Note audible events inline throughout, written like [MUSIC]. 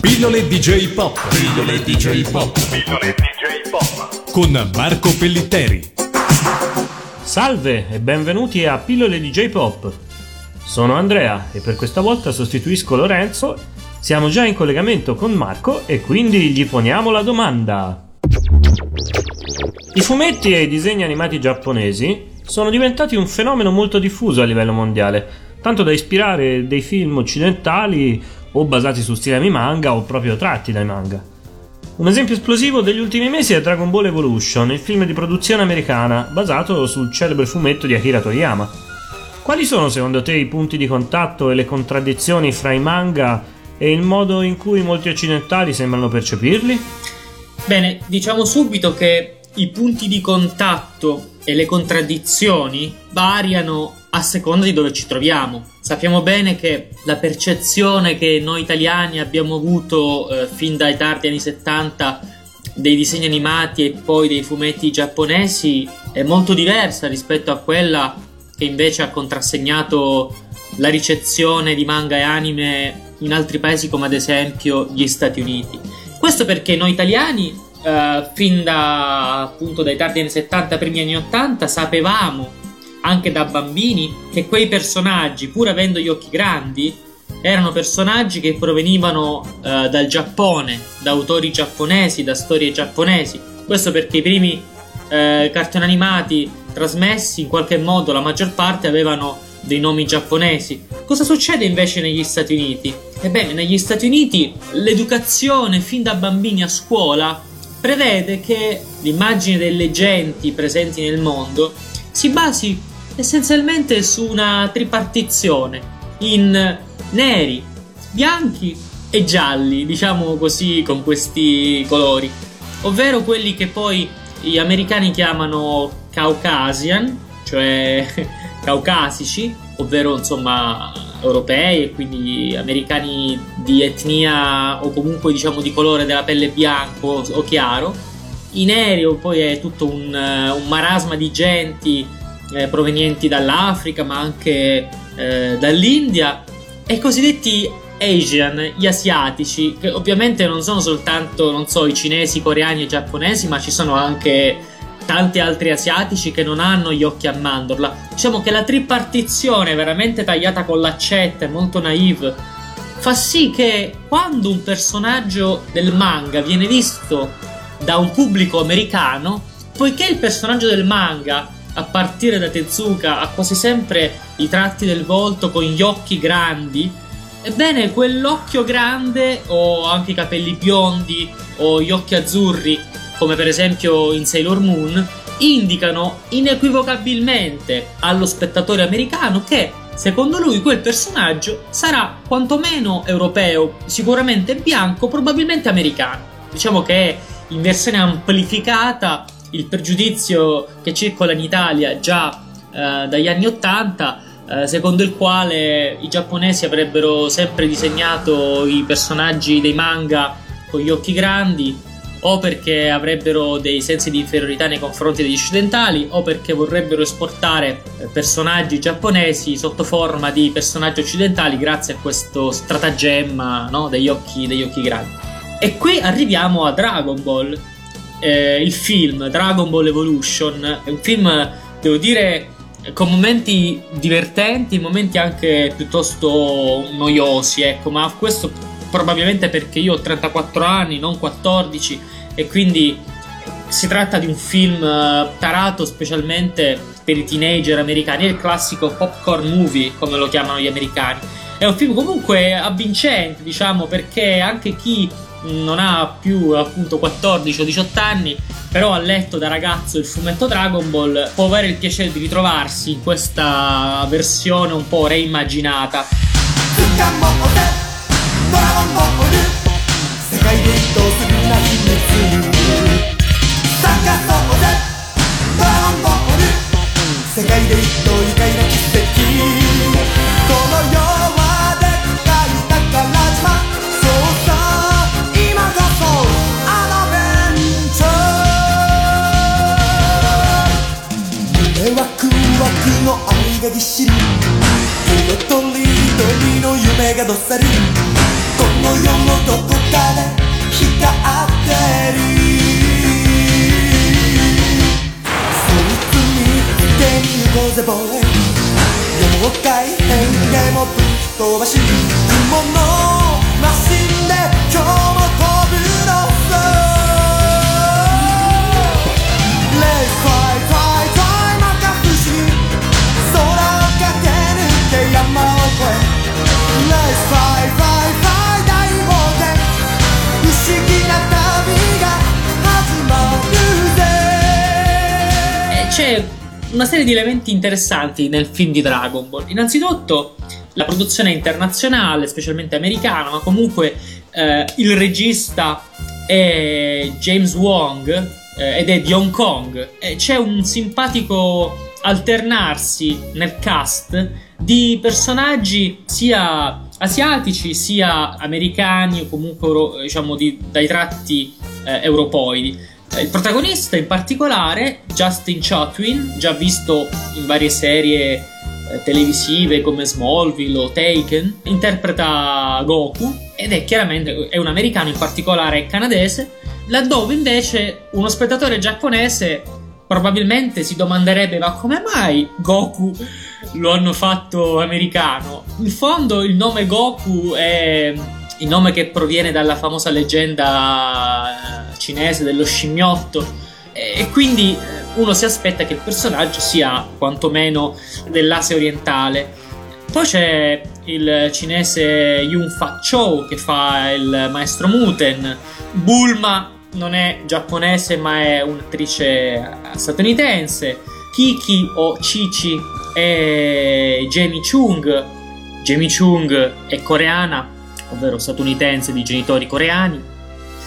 Pillole DJ Pop. Pillole DJ Pop. Pillole DJ Pop. Con Marco Pellitteri. Salve e benvenuti a Pillole DJ Pop. Sono Andrea e per questa volta sostituisco Lorenzo. Siamo già in collegamento con Marco e quindi gli poniamo la domanda. I fumetti e i disegni animati giapponesi sono diventati un fenomeno molto diffuso a livello mondiale, tanto da ispirare dei film occidentali o basati su stilemi manga o proprio tratti dai manga. Un esempio esplosivo degli ultimi mesi è Dragon Ball Evolution, il film di produzione americana basato sul celebre fumetto di Akira Toriyama. Quali sono secondo te i punti di contatto e le contraddizioni fra i manga e il modo in cui molti occidentali sembrano percepirli? Bene, diciamo subito che i punti di contatto e le contraddizioni variano a seconda di dove ci troviamo. Sappiamo bene che la percezione che noi italiani abbiamo avuto eh, fin dai tardi anni 70 dei disegni animati e poi dei fumetti giapponesi è molto diversa rispetto a quella che invece ha contrassegnato la ricezione di manga e anime in altri paesi come ad esempio gli Stati Uniti. Questo perché noi italiani, eh, fin da, appunto dai tardi anni 70, primi anni 80, sapevamo anche da bambini che quei personaggi, pur avendo gli occhi grandi, erano personaggi che provenivano eh, dal Giappone, da autori giapponesi, da storie giapponesi. Questo perché i primi eh, cartoni animati trasmessi, in qualche modo, la maggior parte avevano dei nomi giapponesi. Cosa succede invece negli Stati Uniti? Ebbene, negli Stati Uniti l'educazione fin da bambini a scuola prevede che l'immagine delle genti presenti nel mondo si basi essenzialmente su una tripartizione in neri, bianchi e gialli, diciamo così, con questi colori, ovvero quelli che poi gli americani chiamano Caucasian, cioè [LAUGHS] caucasici, ovvero insomma europei e quindi americani di etnia o comunque diciamo di colore della pelle bianco o chiaro. I neri poi è tutto un, un marasma di genti eh, provenienti dall'Africa ma anche eh, dall'India e i cosiddetti Asian, gli asiatici, che ovviamente non sono soltanto, non so, i cinesi, i coreani e i giapponesi, ma ci sono anche tanti altri asiatici che non hanno gli occhi a mandorla. Diciamo che la tripartizione veramente tagliata con l'accetta e molto naive fa sì che quando un personaggio del manga viene visto da un pubblico americano, poiché il personaggio del manga a partire da Tezuka ha quasi sempre i tratti del volto con gli occhi grandi, ebbene quell'occhio grande o anche i capelli biondi o gli occhi azzurri come per esempio in Sailor Moon, indicano inequivocabilmente allo spettatore americano che secondo lui quel personaggio sarà quantomeno europeo, sicuramente bianco, probabilmente americano. Diciamo che in versione amplificata il pregiudizio che circola in Italia già eh, dagli anni 80 eh, secondo il quale i giapponesi avrebbero sempre disegnato i personaggi dei manga con gli occhi grandi o perché avrebbero dei sensi di inferiorità nei confronti degli occidentali o perché vorrebbero esportare eh, personaggi giapponesi sotto forma di personaggi occidentali grazie a questo stratagemma no, degli, occhi, degli occhi grandi. E qui arriviamo a Dragon Ball, eh, il film Dragon Ball Evolution, è un film, devo dire, con momenti divertenti, momenti anche piuttosto noiosi, ecco, ma questo probabilmente perché io ho 34 anni, non 14, e quindi si tratta di un film eh, tarato specialmente per i teenager americani, è il classico popcorn movie, come lo chiamano gli americani. È un film comunque avvincente, diciamo, perché anche chi non ha più appunto 14 o 18 anni, però ha letto da ragazzo il fumetto Dragon Ball, può avere il piacere di ritrovarsi in questa versione un po' reimmaginata. ドラゴンボール世界で一等するな秘密探そうぜドランボール世界で一等愉快な奇跡この世はでっかい宝島そうさ今こそアドベンチャー夢ワクワクの愛がぎっしり色とりどりの夢がどっさり una serie di elementi interessanti nel film di Dragon Ball. Innanzitutto la produzione internazionale, specialmente americana, ma comunque eh, il regista è James Wong eh, ed è di Hong Kong. E c'è un simpatico alternarsi nel cast di personaggi sia asiatici sia americani o comunque diciamo di- dai tratti eh, europoidi. Eh, Il protagonista in particolare, Justin Chatwin, già visto in varie serie eh, televisive come Smallville o Taken, interpreta Goku ed è chiaramente è un americano, in particolare canadese, laddove invece uno spettatore giapponese probabilmente si domanderebbe ma come mai Goku lo hanno fatto americano? In fondo il nome Goku è il nome che proviene dalla famosa leggenda eh, cinese dello scimmiotto e quindi eh, uno si aspetta che il personaggio sia quantomeno dell'Asia orientale. Poi c'è il cinese Yun Fa Chou che fa il maestro Muten. Bulma non è giapponese ma è un'attrice statunitense. Kiki o Chichi è Jamie Chung. Jamie Chung è coreana, ovvero statunitense di genitori coreani.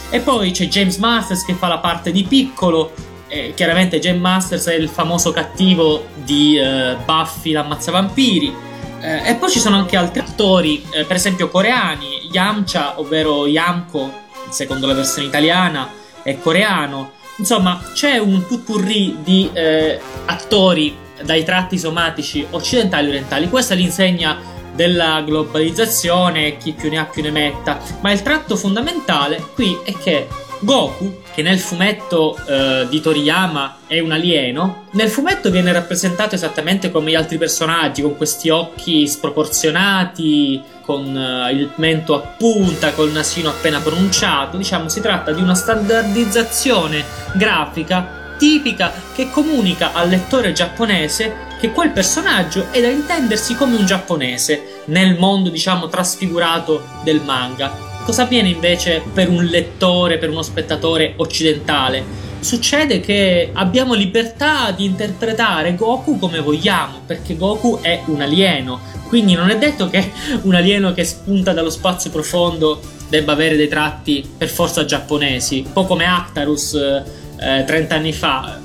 E poi c'è James Masters che fa la parte di piccolo. E chiaramente James Masters è il famoso cattivo di eh, Buffy l'ammazzavampiri. Eh, e poi ci sono anche altri attori, eh, per esempio coreani, Yamcha, ovvero Yamko, secondo la versione italiana, è coreano. Insomma, c'è un putpurri di eh, attori dai tratti somatici occidentali e orientali. Questa l'insegna della globalizzazione, chi più ne ha più ne metta. Ma il tratto fondamentale qui è che Goku, che nel fumetto eh, di Toriyama è un alieno, nel fumetto viene rappresentato esattamente come gli altri personaggi, con questi occhi sproporzionati, con eh, il mento a punta, col nasino appena pronunciato. Diciamo, si tratta di una standardizzazione grafica tipica che comunica al lettore giapponese che quel personaggio è da intendersi come un giapponese nel mondo, diciamo, trasfigurato del manga. Cosa avviene invece per un lettore, per uno spettatore occidentale? Succede che abbiamo libertà di interpretare Goku come vogliamo, perché Goku è un alieno. Quindi non è detto che [LAUGHS] un alieno che spunta dallo spazio profondo debba avere dei tratti per forza giapponesi, un po' come Actarus eh, 30 anni fa.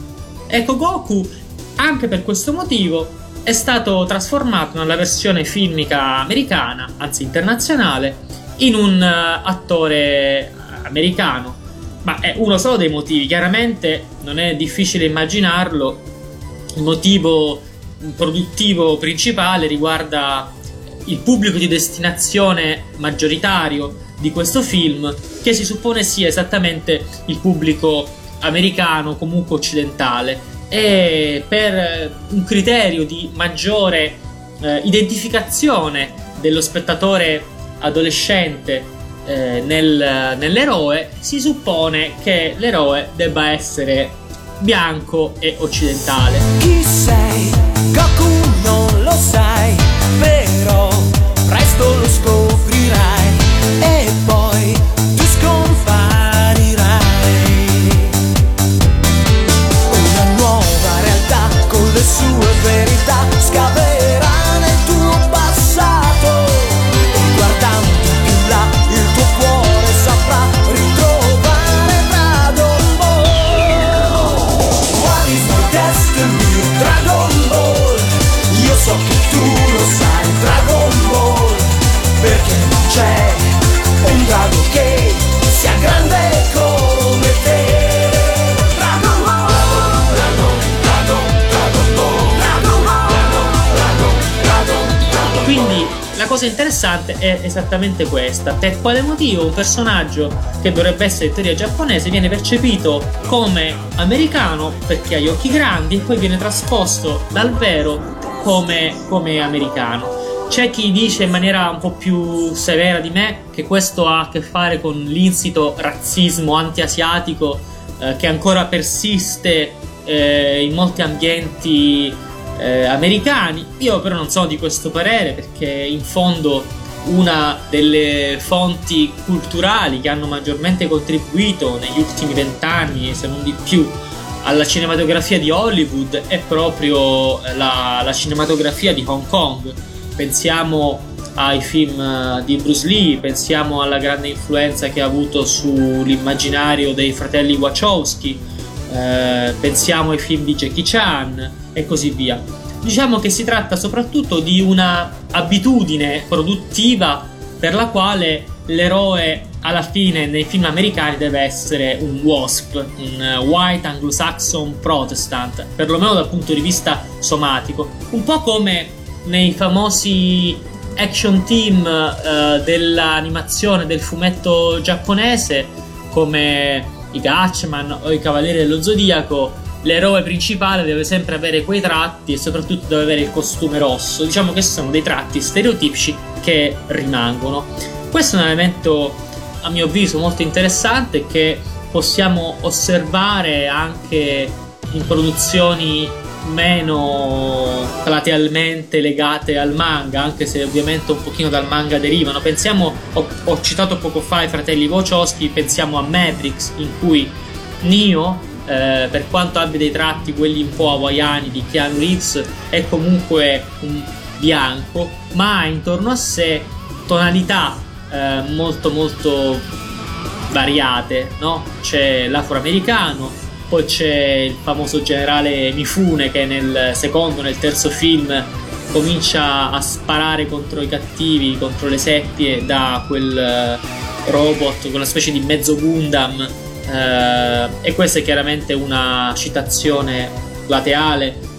Ecco, Goku, anche per questo motivo, è stato trasformato nella versione filmica americana, anzi internazionale, in un eh, attore americano. Ma è uno solo dei motivi, chiaramente non è difficile immaginarlo. Il motivo produttivo principale riguarda il pubblico di destinazione maggioritario di questo film, che si suppone sia esattamente il pubblico americano, comunque occidentale. E per un criterio di maggiore eh, identificazione dello spettatore adolescente eh, nel- nell'eroe, si suppone che l'eroe debba essere bianco e occidentale. Chi sei? Goku non lo sai, destiny? Dragon cosa interessante è esattamente questa: per quale motivo un personaggio che dovrebbe essere in teoria giapponese viene percepito come americano perché ha gli occhi grandi e poi viene trasposto dal vero come, come americano. C'è chi dice in maniera un po' più severa di me che questo ha a che fare con l'insito razzismo anti-asiatico eh, che ancora persiste eh, in molti ambienti eh, americani. Io però non sono di questo parere perché in fondo una delle fonti culturali che hanno maggiormente contribuito negli ultimi vent'anni, se non di più, alla cinematografia di Hollywood è proprio la, la cinematografia di Hong Kong. Pensiamo ai film eh, di Bruce Lee, pensiamo alla grande influenza che ha avuto sull'immaginario dei fratelli Wachowski, eh, pensiamo ai film di Jackie Chan e così via. Diciamo che si tratta soprattutto di una abitudine produttiva per la quale l'eroe alla fine nei film americani deve essere un WASP, un White Anglo-Saxon Protestant, perlomeno dal punto di vista somatico, un po' come nei famosi action team uh, dell'animazione del fumetto giapponese come i Gatchman o i Cavalieri dello Zodiaco l'eroe principale deve sempre avere quei tratti e soprattutto deve avere il costume rosso. Diciamo che sono dei tratti stereotipici che rimangono. Questo è un elemento, a mio avviso, molto interessante che possiamo osservare anche in produzioni meno platealmente legate al manga, anche se ovviamente un pochino dal manga derivano. Pensiamo, ho, ho citato poco fa i fratelli Wachowski, pensiamo a Matrix, in cui Neo eh, per quanto abbia dei tratti quelli un po' hawaiani di Keanu Reeves, è comunque un bianco, ma ha intorno a sé tonalità eh, molto molto variate, no? C'è l'afroamericano, poi c'è il famoso generale Mifune che nel secondo, nel terzo film comincia a sparare contro i cattivi, contro le seppie da quel eh, robot, quella specie di mezzo Gundam eh, e questa è chiaramente una citazione plateale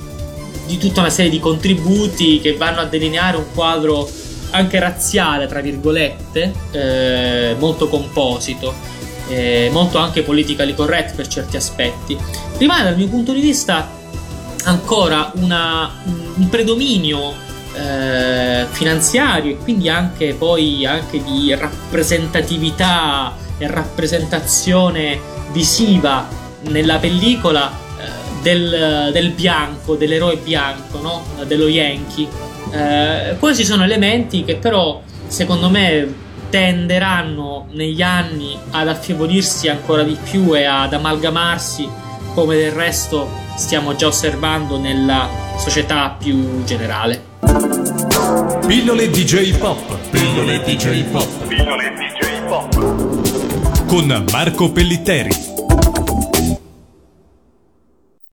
di tutta una serie di contributi che vanno a delineare un quadro anche razziale, tra virgolette, eh, molto composito, eh, molto anche politically correct per certi aspetti. Rimane dal mio punto di vista ancora una, un predominio eh, finanziario e quindi anche poi anche di rappresentatività rappresentazione visiva nella pellicola eh, del, del, bianco, dell'eroe bianco, no? dello Yankee. Eh, questi sono elementi che però secondo me tenderanno negli anni ad affievolirsi ancora di più e ad amalgamarsi come del resto stiamo già osservando nella società più generale. Pillole DJ Pop. Pillole DJ Pop. Pillole con Marco Pellitteri.